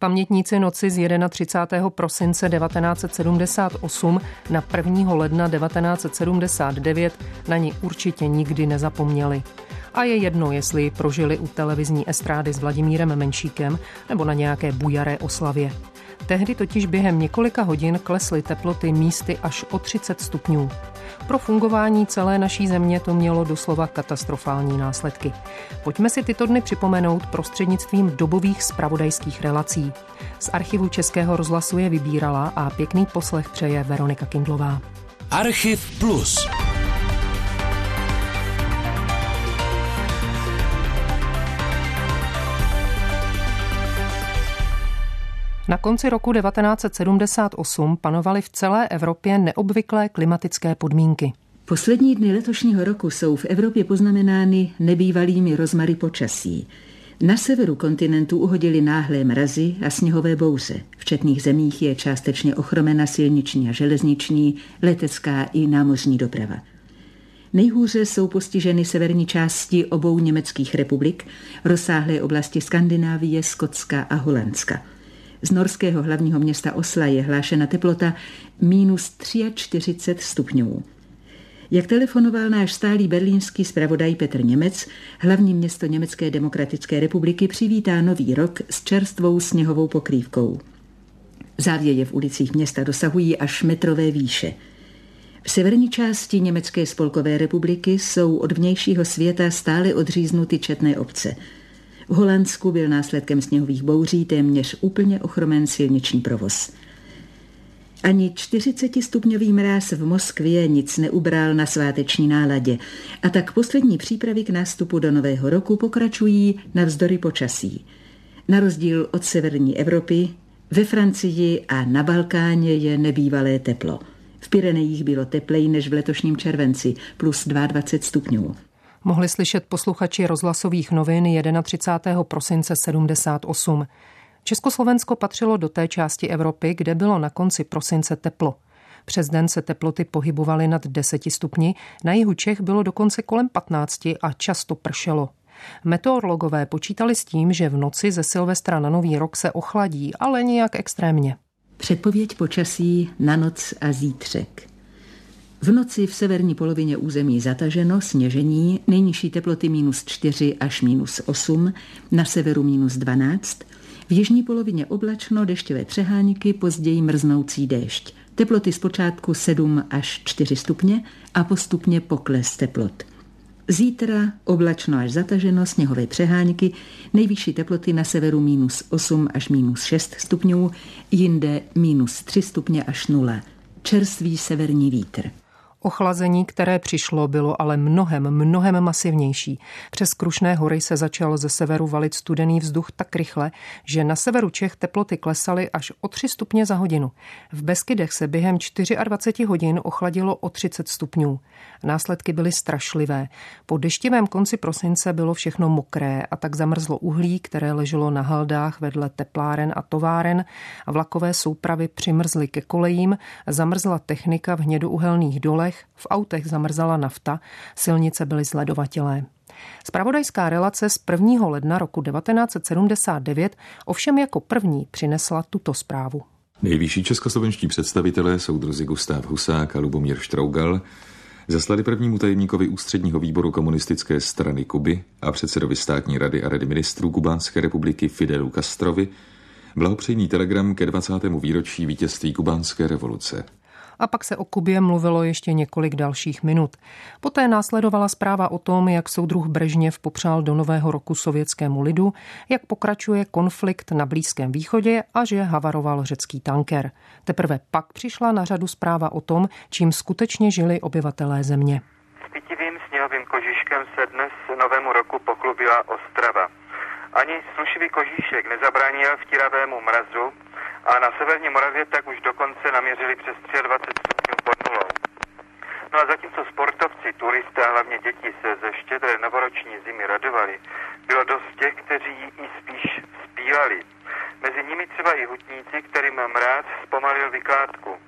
Pamětníci noci z 31. prosince 1978 na 1. ledna 1979 na ní určitě nikdy nezapomněli. A je jedno, jestli prožili u televizní estrády s Vladimírem Menšíkem nebo na nějaké bujaré oslavě. Tehdy totiž během několika hodin klesly teploty místy až o 30 stupňů. Pro fungování celé naší země to mělo doslova katastrofální následky. Pojďme si tyto dny připomenout prostřednictvím dobových spravodajských relací. Z archivu Českého rozhlasu je vybírala a pěkný poslech přeje Veronika Kindlová. Archiv Plus. Na konci roku 1978 panovaly v celé Evropě neobvyklé klimatické podmínky. Poslední dny letošního roku jsou v Evropě poznamenány nebývalými rozmary počasí. Na severu kontinentu uhodily náhlé mrazy a sněhové bouře. V četných zemích je částečně ochromena silniční a železniční, letecká i námořní doprava. Nejhůře jsou postiženy severní části obou německých republik, rozsáhlé oblasti Skandinávie, Skotska a Holandska – z norského hlavního města Osla je hlášena teplota minus 43 stupňů. Jak telefonoval náš stálý berlínský zpravodaj Petr Němec, hlavní město Německé demokratické republiky přivítá nový rok s čerstvou sněhovou pokrývkou. Závěje v ulicích města dosahují až metrové výše. V severní části Německé spolkové republiky jsou od vnějšího světa stále odříznuty četné obce – v Holandsku byl následkem sněhových bouří téměř úplně ochromen silniční provoz. Ani 40-stupňový mráz v Moskvě nic neubral na sváteční náladě a tak poslední přípravy k nástupu do nového roku pokračují navzdory počasí. Na rozdíl od severní Evropy, ve Francii a na Balkáně je nebývalé teplo. V Pyrenejích bylo teplej než v letošním červenci, plus 22 stupňů mohli slyšet posluchači rozhlasových novin 31. prosince 78. Československo patřilo do té části Evropy, kde bylo na konci prosince teplo. Přes den se teploty pohybovaly nad 10 stupni, na jihu Čech bylo dokonce kolem 15 a často pršelo. Meteorologové počítali s tím, že v noci ze Silvestra na Nový rok se ochladí, ale nijak extrémně. Předpověď počasí na noc a zítřek. V noci v severní polovině území zataženo, sněžení, nejnižší teploty minus 4 až minus 8, na severu minus 12, v jižní polovině oblačno, dešťové přehánky, později mrznoucí déšť. Teploty zpočátku 7 až 4 stupně a postupně pokles teplot. Zítra oblačno až zataženo, sněhové přehánky, nejvyšší teploty na severu minus 8 až minus 6 stupňů, jinde minus 3 stupně až 0. Čerstvý severní vítr. Ochlazení, které přišlo, bylo ale mnohem, mnohem masivnější. Přes Krušné hory se začal ze severu valit studený vzduch tak rychle, že na severu Čech teploty klesaly až o 3 stupně za hodinu. V Beskydech se během 24 hodin ochladilo o 30 stupňů. Následky byly strašlivé. Po deštivém konci prosince bylo všechno mokré a tak zamrzlo uhlí, které leželo na haldách vedle tepláren a továren a vlakové soupravy přimrzly ke kolejím, zamrzla technika v hnědouhelných dolech dolech, v autech zamrzala nafta, silnice byly zledovatilé. Spravodajská relace z 1. ledna roku 1979 ovšem jako první přinesla tuto zprávu. Nejvyšší českoslovenští představitelé, soudruzi Gustav Husák a Lubomír Štrougal, zaslali prvnímu tajemníkovi ústředního výboru komunistické strany Kuby a předsedovi státní rady a rady ministrů Kubánské republiky Fidelu Castrovi blahopřejný telegram ke 20. výročí vítězství kubánské revoluce a pak se o Kubě mluvilo ještě několik dalších minut. Poté následovala zpráva o tom, jak soudruh Brežněv popřál do nového roku sovětskému lidu, jak pokračuje konflikt na Blízkém východě a že havaroval řecký tanker. Teprve pak přišla na řadu zpráva o tom, čím skutečně žili obyvatelé země. Pitivým sněhovým kožiškem se dnes novému roku poklubila Ostrava. Ani slušivý kožíšek nezabránil vtiravému mrazu, a na severní Moravě tak už dokonce naměřili přes 23 stupňů pod nulou. No a zatímco sportovci, turisté a hlavně děti se ze štědré novoroční zimy radovali, bylo dost těch, kteří i spíš zpívali. Mezi nimi třeba i hutníci, kterým mráz zpomalil vykládku.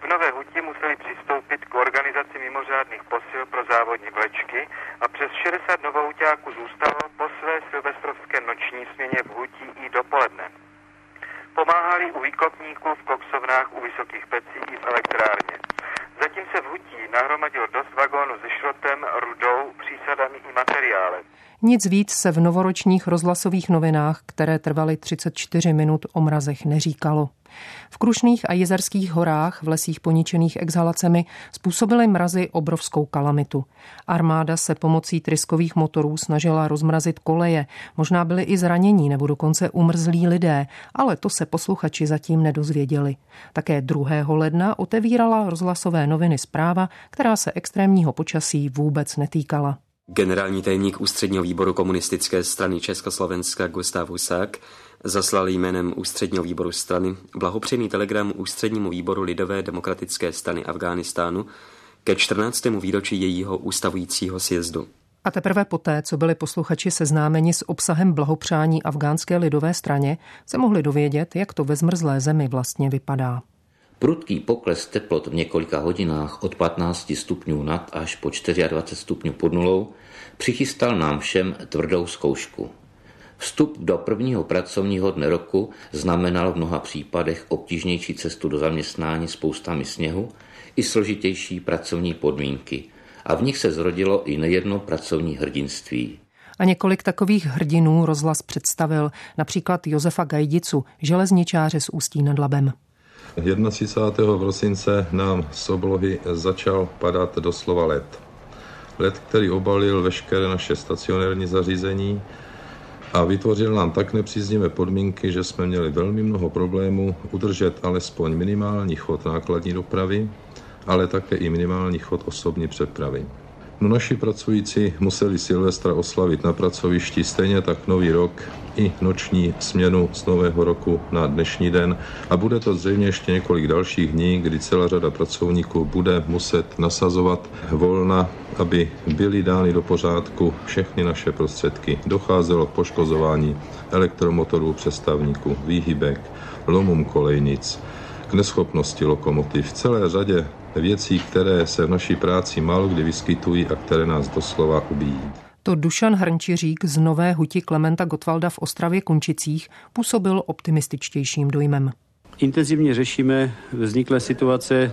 V Nové Huti museli přistoupit k organizaci mimořádných posil pro závodní vlečky a přes 60 novouťáků zůstalo po své silvestrovské noční směně v Hutí i dopoledne. Pomáhali u výkopníků v koksovnách u vysokých pecí i v elektrárně. Zatím se v Hutí nahromadilo dost vagónů se šrotem, rudou, přísadami i materiálem. Nic víc se v novoročních rozhlasových novinách, které trvaly 34 minut o mrazech, neříkalo. V Krušných a Jezerských horách v lesích poničených exhalacemi způsobily mrazy obrovskou kalamitu. Armáda se pomocí tryskových motorů snažila rozmrazit koleje, možná byli i zranění nebo dokonce umrzlí lidé, ale to se posluchači zatím nedozvěděli. Také 2. ledna otevírala rozhlasové noviny zpráva, která se extrémního počasí vůbec netýkala. Generální tajemník ústředního výboru komunistické strany Československa Gustav Husák zaslal jménem ústředního výboru strany blahopřejný telegram ústřednímu výboru Lidové demokratické strany Afghánistánu ke 14. výročí jejího ústavujícího sjezdu. A teprve poté, co byli posluchači seznámeni s obsahem blahopřání afgánské lidové straně, se mohli dovědět, jak to ve zmrzlé zemi vlastně vypadá. Prudký pokles teplot v několika hodinách od 15 stupňů nad až po 24 stupňů pod nulou přichystal nám všem tvrdou zkoušku. Vstup do prvního pracovního dne roku znamenal v mnoha případech obtížnější cestu do zaměstnání spoustami sněhu i složitější pracovní podmínky a v nich se zrodilo i nejedno pracovní hrdinství. A několik takových hrdinů rozhlas představil, například Josefa Gajdicu, železničáře z Ústí nad Labem. 31. prosince nám z oblohy začal padat doslova led. Led, který obalil veškeré naše stacionární zařízení a vytvořil nám tak nepříznivé podmínky, že jsme měli velmi mnoho problémů udržet alespoň minimální chod nákladní dopravy, ale také i minimální chod osobní přepravy. No naši pracující museli Silvestra oslavit na pracovišti, stejně tak nový rok i noční směnu z nového roku na dnešní den a bude to zřejmě ještě několik dalších dní, kdy celá řada pracovníků bude muset nasazovat volna, aby byly dány do pořádku všechny naše prostředky. Docházelo k poškozování elektromotorů, přestavníků, výhybek, lomům kolejnic, k neschopnosti lokomotiv, celé řadě věcí, které se v naší práci málo kdy vyskytují a které nás doslova ubíjí. To Dušan Hrnčiřík z Nové huti Klementa Gotwalda v Ostravě Kunčicích působil optimističtějším dojmem. Intenzivně řešíme vzniklé situace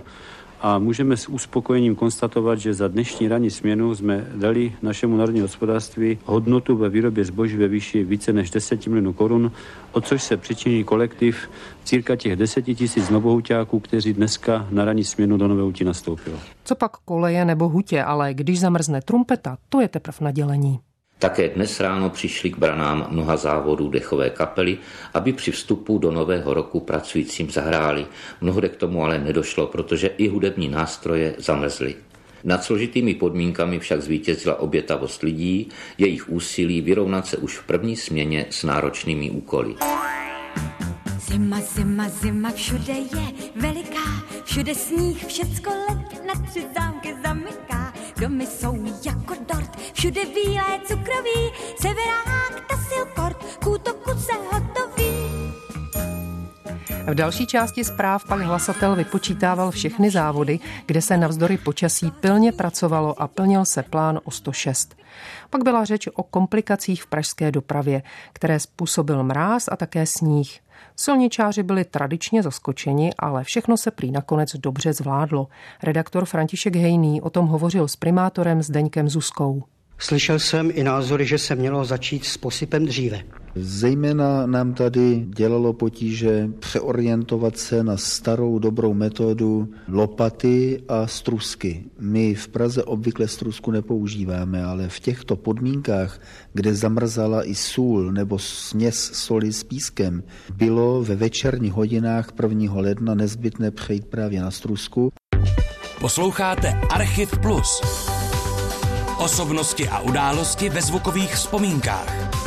a můžeme s uspokojením konstatovat, že za dnešní ranní směnu jsme dali našemu národní hospodářství hodnotu ve výrobě zboží ve výši více než 10 milionů korun, o což se přičiní kolektiv círka těch 10 tisíc novohuťáků, kteří dneska na ranní směnu do Nové Huti nastoupilo. Co pak koleje nebo hutě, ale když zamrzne trumpeta, to je teprve nadělení. Také dnes ráno přišli k branám mnoha závodů dechové kapely, aby při vstupu do nového roku pracujícím zahráli. Mnohde k tomu ale nedošlo, protože i hudební nástroje zamrzly. Nad složitými podmínkami však zvítězila obětavost lidí, jejich úsilí vyrovnat se už v první směně s náročnými úkoly. Zima, zima, zima, všude je veliká, všude sníh, všecko let na tři zámky zamyká. Domy jsou jako dort, všude bílé cukroví, severák, tasilkort, k se hotoví. V další části zpráv pak hlasatel vypočítával všechny závody, kde se navzdory počasí pilně pracovalo a plnil se plán o 106. Pak byla řeč o komplikacích v pražské dopravě, které způsobil mráz a také sníh. Silničáři byli tradičně zaskočeni, ale všechno se prý nakonec dobře zvládlo. Redaktor František Hejný o tom hovořil s primátorem Zdeňkem Zuskou. Slyšel jsem i názory, že se mělo začít s posypem dříve. Zejména nám tady dělalo potíže přeorientovat se na starou dobrou metodu lopaty a strusky. My v Praze obvykle strusku nepoužíváme, ale v těchto podmínkách, kde zamrzala i sůl nebo směs soli s pískem, bylo ve večerních hodinách 1. ledna nezbytné přejít právě na strusku. Posloucháte Archiv Plus. Osobnosti a události ve zvukových vzpomínkách.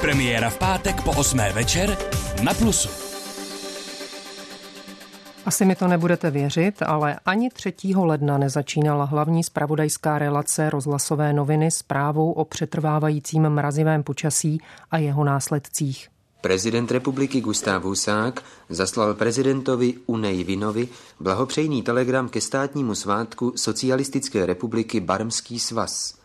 Premiéra v pátek po 8. večer na Plusu. Asi mi to nebudete věřit, ale ani 3. ledna nezačínala hlavní spravodajská relace rozhlasové noviny zprávou o přetrvávajícím mrazivém počasí a jeho následcích. Prezident republiky Gustav Husák zaslal prezidentovi Unej Vinovi blahopřejný telegram ke státnímu svátku Socialistické republiky Barmský svaz.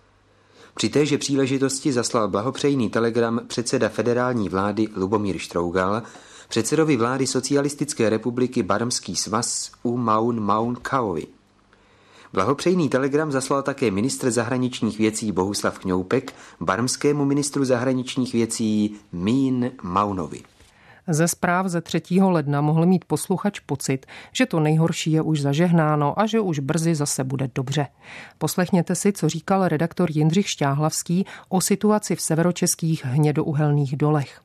Při téže příležitosti zaslal blahopřejný telegram předseda federální vlády Lubomír Štrougal předsedovi vlády Socialistické republiky Barmský svaz U Maun Maun Kaovi. Blahopřejný telegram zaslal také ministr zahraničních věcí Bohuslav Kňoupek barmskému ministru zahraničních věcí Mín Maunovi. Ze zpráv ze 3. ledna mohl mít posluchač pocit, že to nejhorší je už zažehnáno a že už brzy zase bude dobře. Poslechněte si, co říkal redaktor Jindřich Šťáhlavský o situaci v severočeských hnědouhelných dolech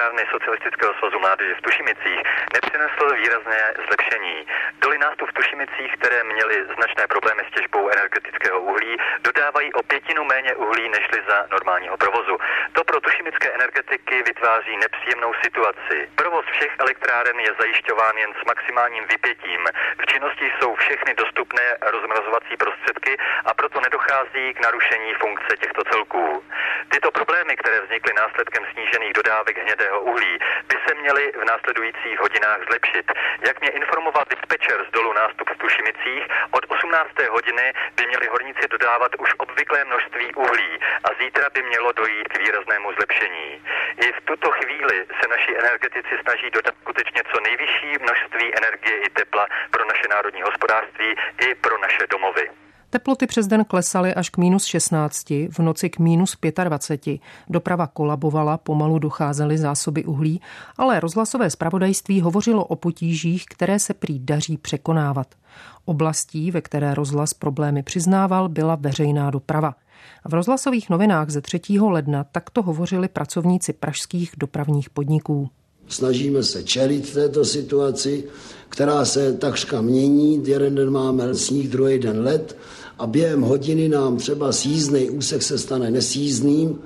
elektrárny Socialistického svazu mládeže v Tušimicích nepřinesl výrazné zlepšení. Doly nástup v Tušimicích, které měly značné problémy s těžbou energetického uhlí, dodávají o pětinu méně uhlí nežli za normálního provozu. To pro tušimické energetiky vytváří nepříjemnou situaci. Provoz všech elektráren je zajišťován jen s maximálním vypětím. V činnosti jsou všechny dostupné rozmrazovací prostředky a proto nedochází k narušení funkce těchto celků. Tyto problémy, které vznikly následkem snížených dodávek hnědého uhlí, by se měly v následujících hodinách zlepšit. Jak mě informoval dispečer z dolu nástup v Tušimicích, od 18. hodiny by měli horníci dodávat už obvyklé množství uhlí a zítra by mělo dojít k výraznému zlepšení. I v tuto chvíli se naši energetici snaží dodat skutečně co nejvyšší množství energie i tepla pro naše národní hospodářství i pro naše domovy. Teploty přes den klesaly až k minus 16, v noci k minus 25. Doprava kolabovala, pomalu docházely zásoby uhlí, ale rozhlasové zpravodajství hovořilo o potížích, které se prý daří překonávat. Oblastí, ve které rozhlas problémy přiznával, byla veřejná doprava. V rozhlasových novinách ze 3. ledna takto hovořili pracovníci pražských dopravních podniků. Snažíme se čelit této situaci, která se takřka mění. Jeden den máme sníh, druhý den led a během hodiny nám třeba sízný úsek se stane nesízným.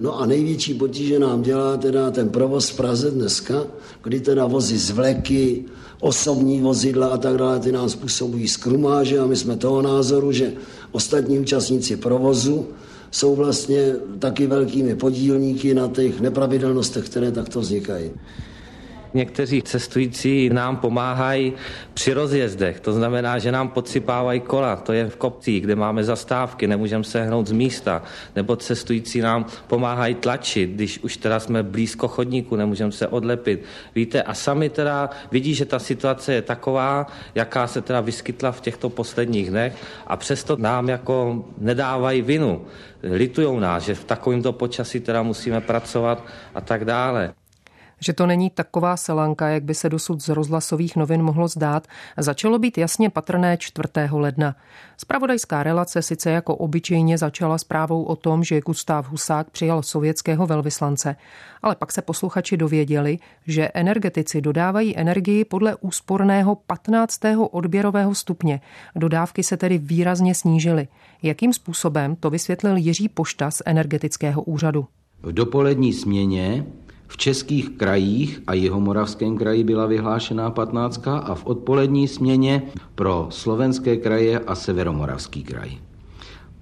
No a největší potíže nám dělá teda ten provoz v Praze dneska, kdy teda vozy z vleky, osobní vozidla a tak dále, ty nám způsobují skrumáže a my jsme toho názoru, že ostatní účastníci provozu jsou vlastně taky velkými podílníky na těch nepravidelnostech, které takto vznikají. Někteří cestující nám pomáhají při rozjezdech, to znamená, že nám podsypávají kola, to je v kopcích, kde máme zastávky, nemůžeme se hnout z místa, nebo cestující nám pomáhají tlačit, když už teda jsme blízko chodníku, nemůžeme se odlepit. Víte, a sami teda vidí, že ta situace je taková, jaká se teda vyskytla v těchto posledních dnech a přesto nám jako nedávají vinu. Litujou nás, že v takovémto počasí teda musíme pracovat a tak dále že to není taková selanka, jak by se dosud z rozhlasových novin mohlo zdát, začalo být jasně patrné 4. ledna. Spravodajská relace sice jako obyčejně začala zprávou o tom, že Gustav Husák přijal sovětského velvyslance, ale pak se posluchači dověděli, že energetici dodávají energii podle úsporného 15. odběrového stupně. Dodávky se tedy výrazně snížily. Jakým způsobem to vysvětlil Jiří Pošta z energetického úřadu. V dopolední směně v českých krajích a Jihomoravském kraji byla vyhlášená 15 a v odpolední směně pro slovenské kraje a Severomoravský kraj.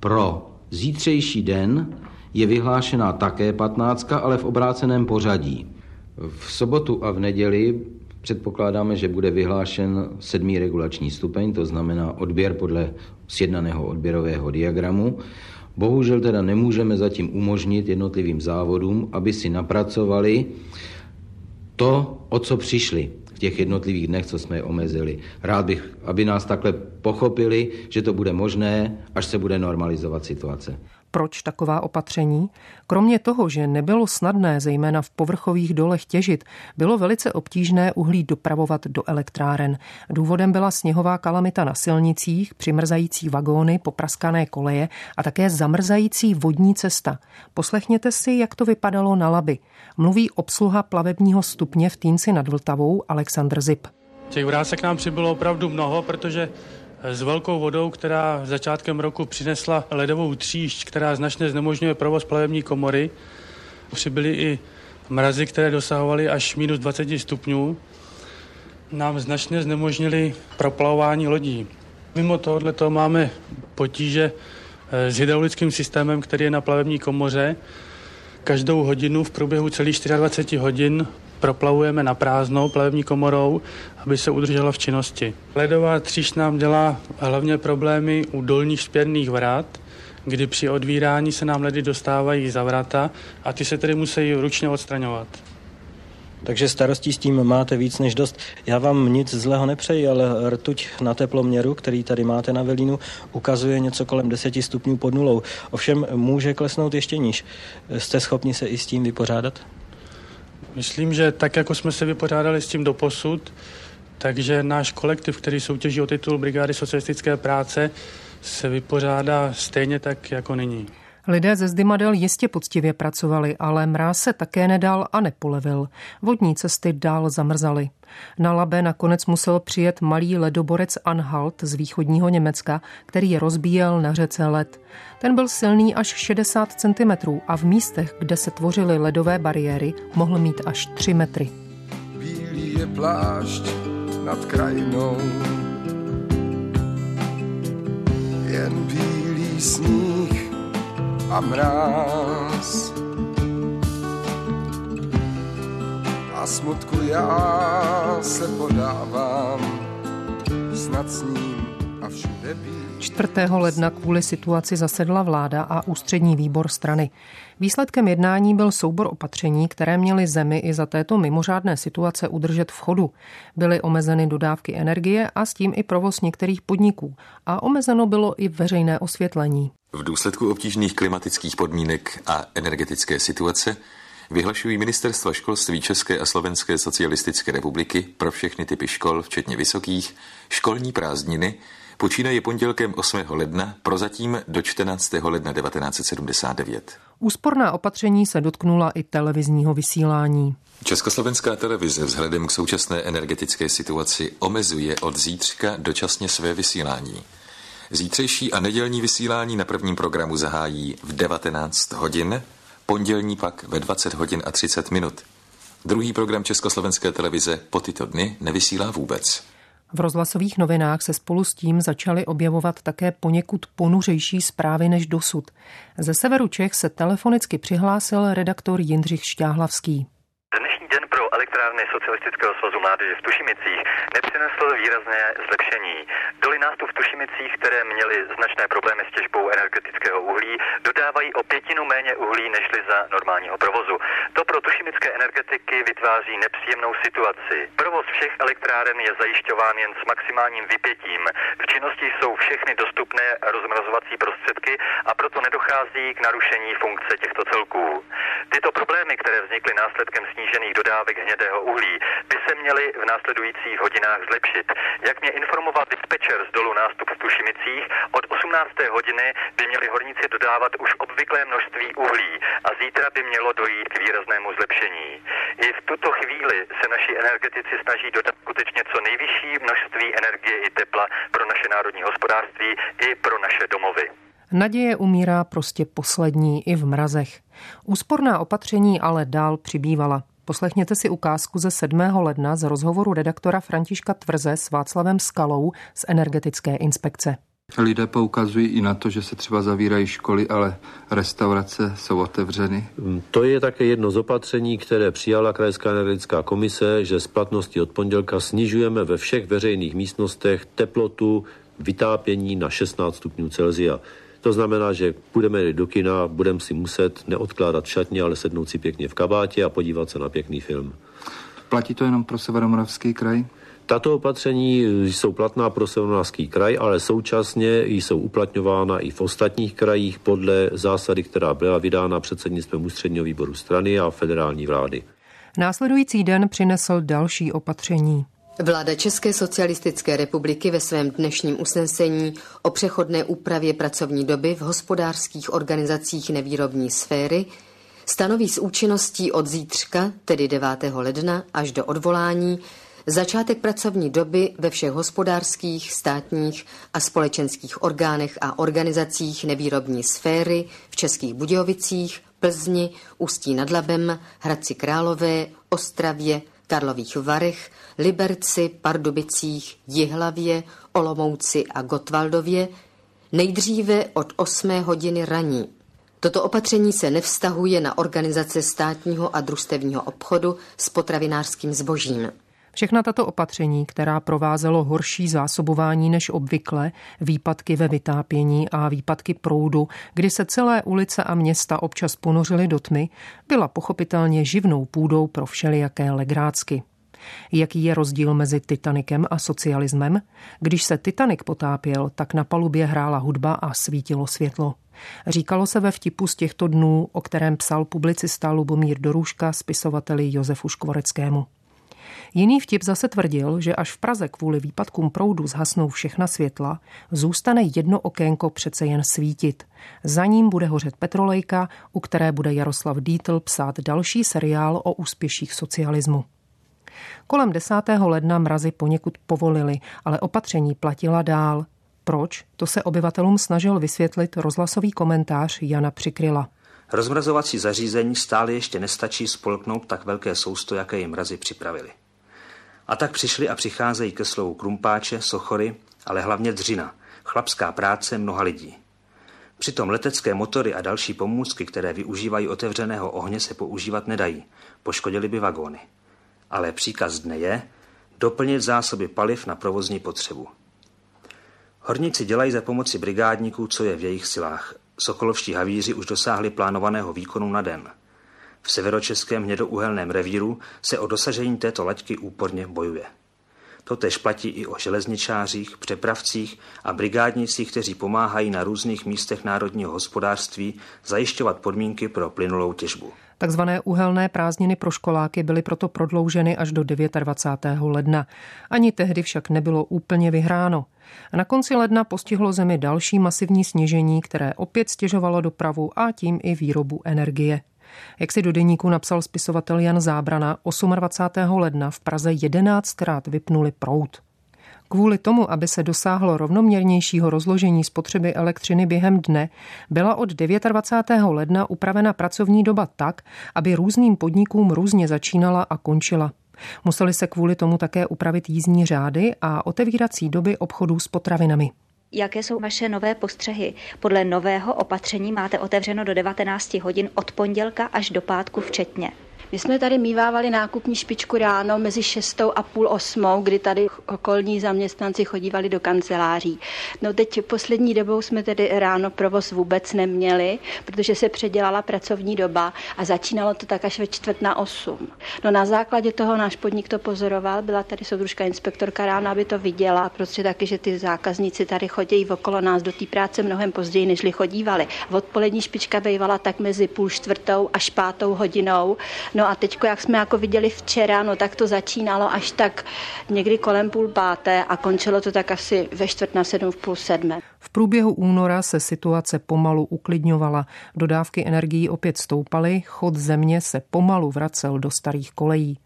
Pro zítřejší den je vyhlášená také 15, ale v obráceném pořadí. V sobotu a v neděli předpokládáme, že bude vyhlášen sedmý regulační stupeň, to znamená odběr podle sjednaného odběrového diagramu. Bohužel teda nemůžeme zatím umožnit jednotlivým závodům, aby si napracovali to, o co přišli v těch jednotlivých dnech, co jsme je omezili. Rád bych, aby nás takhle pochopili, že to bude možné, až se bude normalizovat situace. Proč taková opatření? Kromě toho, že nebylo snadné, zejména v povrchových dolech těžit, bylo velice obtížné uhlí dopravovat do elektráren. Důvodem byla sněhová kalamita na silnicích, přimrzající vagóny, popraskané koleje a také zamrzající vodní cesta. Poslechněte si, jak to vypadalo na Laby. Mluví obsluha plavebního stupně v Týnci nad Vltavou Aleksandr Zip. Těch vrásek nám přibylo opravdu mnoho, protože s velkou vodou, která začátkem roku přinesla ledovou tříšť, která značně znemožňuje provoz plavební komory. Přibyly i mrazy, které dosahovaly až minus 20 stupňů. Nám značně znemožnili proplavování lodí. Mimo tohoto máme potíže eh, s hydraulickým systémem, který je na plavební komoře. Každou hodinu v průběhu celých 24 hodin proplavujeme na prázdnou plavební komorou, aby se udržela v činnosti. Ledová tříš nám dělá hlavně problémy u dolních spěrných vrat, kdy při odvírání se nám ledy dostávají za vrata a ty se tedy musí ručně odstraňovat. takže starostí s tím máte víc než dost. Já vám nic zlého nepřeji, ale rtuť na teploměru, který tady máte na Velínu, ukazuje něco kolem 10 stupňů pod nulou. Ovšem může klesnout ještě níž. Jste schopni se i s tím vypořádat? Myslím, že tak, jako jsme se vypořádali s tím doposud, takže náš kolektiv, který soutěží o titul Brigády socialistické práce, se vypořádá stejně tak, jako nyní. Lidé ze Zdymadel jistě poctivě pracovali, ale mráz se také nedal a nepolevil. Vodní cesty dál zamrzaly. Na Labe nakonec musel přijet malý ledoborec Anhalt z východního Německa, který rozbíjel na řece led. Ten byl silný až 60 cm a v místech, kde se tvořily ledové bariéry, mohl mít až 3 metry. Bílý je plášť nad krajinou, jen bílý sníh a mráz. A smutku já se podávám, snad s ním a všude být. 4. ledna kvůli situaci zasedla vláda a ústřední výbor strany. Výsledkem jednání byl soubor opatření, které měly zemi i za této mimořádné situace udržet v chodu. Byly omezeny dodávky energie a s tím i provoz některých podniků. A omezeno bylo i veřejné osvětlení. V důsledku obtížných klimatických podmínek a energetické situace vyhlašují ministerstva školství České a Slovenské socialistické republiky pro všechny typy škol, včetně vysokých, školní prázdniny, počínaje pondělkem 8. ledna, prozatím do 14. ledna 1979. Úsporná opatření se dotknula i televizního vysílání. Československá televize vzhledem k současné energetické situaci omezuje od zítřka dočasně své vysílání. Zítřejší a nedělní vysílání na prvním programu zahájí v 19 hodin, pondělní pak ve 20 hodin a 30 minut. Druhý program Československé televize po tyto dny nevysílá vůbec. V rozhlasových novinách se spolu s tím začaly objevovat také poněkud ponuřejší zprávy než dosud. Ze severu Čech se telefonicky přihlásil redaktor Jindřich Šťáhlavský elektrárny Socialistického svazu mládeže v Tušimicích nepřinesl výrazné zlepšení. Doly nástup v Tušimicích, které měly značné problémy s těžbou energetického uhlí, dodávají o pětinu méně uhlí nežli za normálního provozu. To pro tušimické energetiky vytváří nepříjemnou situaci. Provoz všech elektráren je zajišťován jen s maximálním vypětím. V činnosti jsou všechny dostupné rozmrazovací prostředky a proto nedochází k narušení funkce těchto celků. Tyto problémy, které vznikly následkem snížených dodávek hnědého uhlí, by se měly v následujících hodinách zlepšit. Jak mě informoval dispečer z dolu nástup v Tušimicích, od 18. hodiny by měli horníci dodávat už obvyklé množství uhlí a zítra by mělo dojít k výraznému zlepšení. I v tuto chvíli se naši energetici snaží dodat skutečně co nejvyšší množství energie i tepla pro naše národní hospodářství i pro naše domovy. Naděje umírá prostě poslední i v mrazech. Úsporná opatření ale dál přibývala. Poslechněte si ukázku ze 7. ledna z rozhovoru redaktora Františka Tvrze s Václavem Skalou z energetické inspekce. Lidé poukazují i na to, že se třeba zavírají školy, ale restaurace jsou otevřeny. To je také jedno z opatření, které přijala Krajská energetická komise, že z platnosti od pondělka snižujeme ve všech veřejných místnostech teplotu vytápění na 16 stupňů Celzia. To znamená, že budeme do kina, budeme si muset neodkládat šatně, ale sednout si pěkně v kabátě a podívat se na pěkný film. Platí to jenom pro Severomoravský kraj? Tato opatření jsou platná pro Severomoravský kraj, ale současně jsou uplatňována i v ostatních krajích podle zásady, která byla vydána předsednictvem ústředního výboru strany a federální vlády. Následující den přinesl další opatření. Vláda České socialistické republiky ve svém dnešním usnesení o přechodné úpravě pracovní doby v hospodářských organizacích nevýrobní sféry stanoví s účinností od zítřka, tedy 9. ledna, až do odvolání, začátek pracovní doby ve všech hospodářských, státních a společenských orgánech a organizacích nevýrobní sféry v Českých Budějovicích, Plzni, Ústí nad Labem, Hradci Králové, Ostravě, Karlových Varech, Liberci, Pardubicích, Jihlavě, Olomouci a Gotwaldově, nejdříve od 8 hodiny raní. Toto opatření se nevztahuje na organizace státního a družstevního obchodu s potravinářským zbožím. Všechna tato opatření, která provázelo horší zásobování než obvykle, výpadky ve vytápění a výpadky proudu, kdy se celé ulice a města občas ponořily do tmy, byla pochopitelně živnou půdou pro všelijaké legrácky. Jaký je rozdíl mezi Titanikem a socialismem? Když se Titanic potápěl, tak na palubě hrála hudba a svítilo světlo. Říkalo se ve vtipu z těchto dnů, o kterém psal publicista Lubomír Doruška spisovateli Josefu Škvoreckému. Jiný vtip zase tvrdil, že až v Praze kvůli výpadkům proudu zhasnou všechna světla, zůstane jedno okénko přece jen svítit. Za ním bude hořet petrolejka, u které bude Jaroslav Dítl psát další seriál o úspěších socialismu. Kolem 10. ledna mrazy poněkud povolili, ale opatření platila dál. Proč? To se obyvatelům snažil vysvětlit rozhlasový komentář Jana Přikryla. Rozmrazovací zařízení stále ještě nestačí spolknout tak velké sousto, jaké jim mrazy připravili. A tak přišli a přicházejí ke slovu krumpáče, sochory, ale hlavně dřina, chlapská práce mnoha lidí. Přitom letecké motory a další pomůcky, které využívají otevřeného ohně, se používat nedají. Poškodili by vagóny. Ale příkaz dne je doplnit zásoby paliv na provozní potřebu. Horníci dělají za pomoci brigádníků, co je v jejich silách. Sokolovští havíři už dosáhli plánovaného výkonu na den. V severočeském hnědouhelném revíru se o dosažení této laťky úporně bojuje. Totež platí i o železničářích, přepravcích a brigádnicích, kteří pomáhají na různých místech národního hospodářství zajišťovat podmínky pro plynulou těžbu. Takzvané uhelné prázdniny pro školáky byly proto prodlouženy až do 29. ledna. Ani tehdy však nebylo úplně vyhráno. Na konci ledna postihlo zemi další masivní sněžení, které opět stěžovalo dopravu a tím i výrobu energie. Jak si do deníku napsal spisovatel Jan Zábrana, 28. ledna v Praze 11krát vypnuli prout. Kvůli tomu, aby se dosáhlo rovnoměrnějšího rozložení spotřeby elektřiny během dne, byla od 29. ledna upravena pracovní doba tak, aby různým podnikům různě začínala a končila. Museli se kvůli tomu také upravit jízdní řády a otevírací doby obchodů s potravinami. Jaké jsou vaše nové postřehy? Podle nového opatření máte otevřeno do 19 hodin od pondělka až do pátku včetně. My jsme tady mývávali nákupní špičku ráno mezi 6 a půl osmou, kdy tady okolní zaměstnanci chodívali do kanceláří. No teď poslední dobou jsme tedy ráno provoz vůbec neměli, protože se předělala pracovní doba a začínalo to tak až ve čtvrt na osm. No na základě toho náš podnik to pozoroval, byla tady soudružka inspektorka ráno, aby to viděla, protože taky, že ty zákazníci tady chodí okolo nás do té práce mnohem později, než chodívali. V odpolední špička bývala tak mezi půl čtvrtou až pátou hodinou. No a teď, jak jsme jako viděli včera, no tak to začínalo až tak někdy kolem půl páté a končilo to tak asi ve čtvrt na sedm v půl sedmé. V průběhu února se situace pomalu uklidňovala, dodávky energií opět stoupaly, chod země se pomalu vracel do starých kolejí.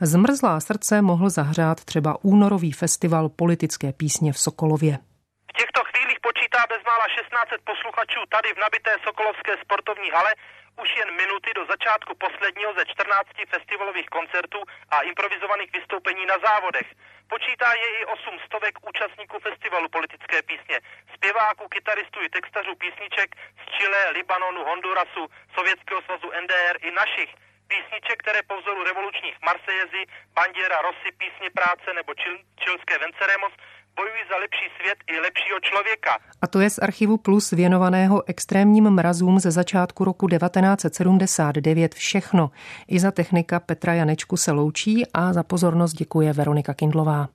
Zmrzlá srdce mohl zahřát třeba únorový festival politické písně v Sokolově. V těchto chvílích počítá bezmála 16 posluchačů tady v nabité Sokolovské sportovní hale, už jen minuty do začátku posledního ze 14 festivalových koncertů a improvizovaných vystoupení na závodech. Počítá je i 8 stovek účastníků festivalu politické písně, zpěváků, kytaristů i textařů písniček z Chile, Libanonu, Hondurasu, Sovětského svazu NDR i našich písniček, které po vzoru revolučních Marsejezi, Bandiera, Rosy, Písně práce nebo čil, čilské Venceremos bojují za lepší svět i lepšího člověka. A to je z archivu Plus věnovaného extrémním mrazům ze začátku roku 1979 všechno. I za technika Petra Janečku se loučí a za pozornost děkuje Veronika Kindlová.